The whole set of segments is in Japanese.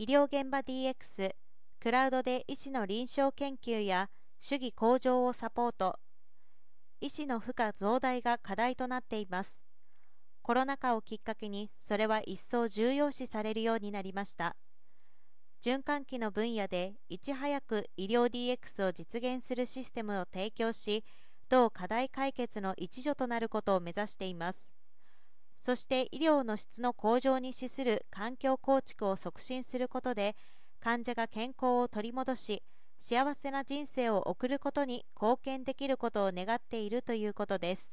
医療現場 DX クラウドで医師の臨床研究や主義向上をサポート。医師の負荷増大が課題となっています。コロナ禍をきっかけにそれは一層重要視されるようになりました。循環器の分野でいち早く医療 DX を実現するシステムを提供し同課題解決の一助となることを目指しています。そして医療の質の向上に資する環境構築を促進することで患者が健康を取り戻し幸せな人生を送ることに貢献できることを願っているということです。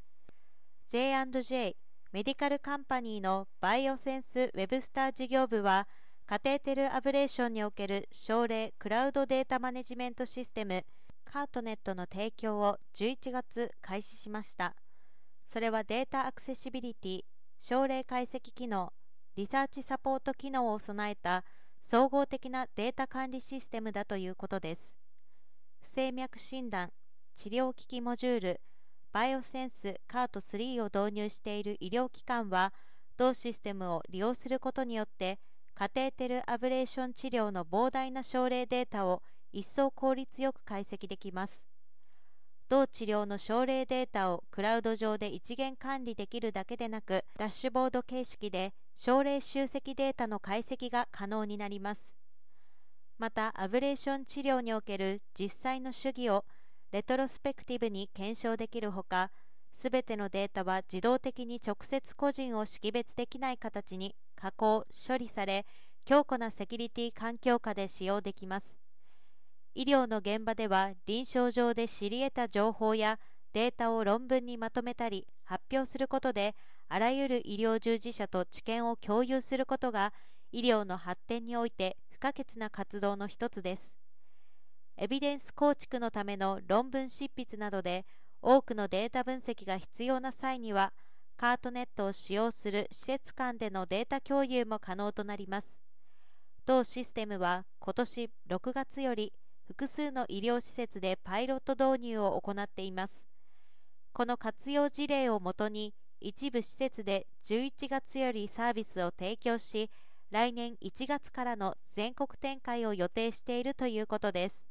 J&J メディカルカンパニーのバイオセンスウェブスター事業部はカテーテルアブレーションにおける症例クラウドデータマネジメントシステムカートネットの提供を11月開始しました。それはデータアクセシビリティ症例解析機能リサーチサポート機能を備えた総合的なデータ管理システムだということです。不整脈診断治療機器モジュールバイオセンスカート3を導入している医療機関は同システムを利用することによってカテーテルアブレーション治療の膨大な症例データを一層効率よく解析できます。同治療の症例データをクラウド上で一元管理できるだけでなくダッシュボード形式で症例集積データの解析が可能になります。またアブレーション治療における実際の主義をレトロスペクティブに検証できるほかすべてのデータは自動的に直接個人を識別できない形に加工・処理され強固なセキュリティ環境下で使用できます。医療の現場では臨床上で知り得た情報やデータを論文にまとめたり発表することであらゆる医療従事者と知見を共有することが医療の発展において不可欠な活動の一つです。エビデンス構築のための論文執筆などで多くのデータ分析が必要な際にはカートネットを使用する施設間でのデータ共有も可能となります。同システムは今年6月より複数の医療施設でパイロット導入を行っています。この活用事例をもとに一部施設で11月よりサービスを提供し来年1月からの全国展開を予定しているということです。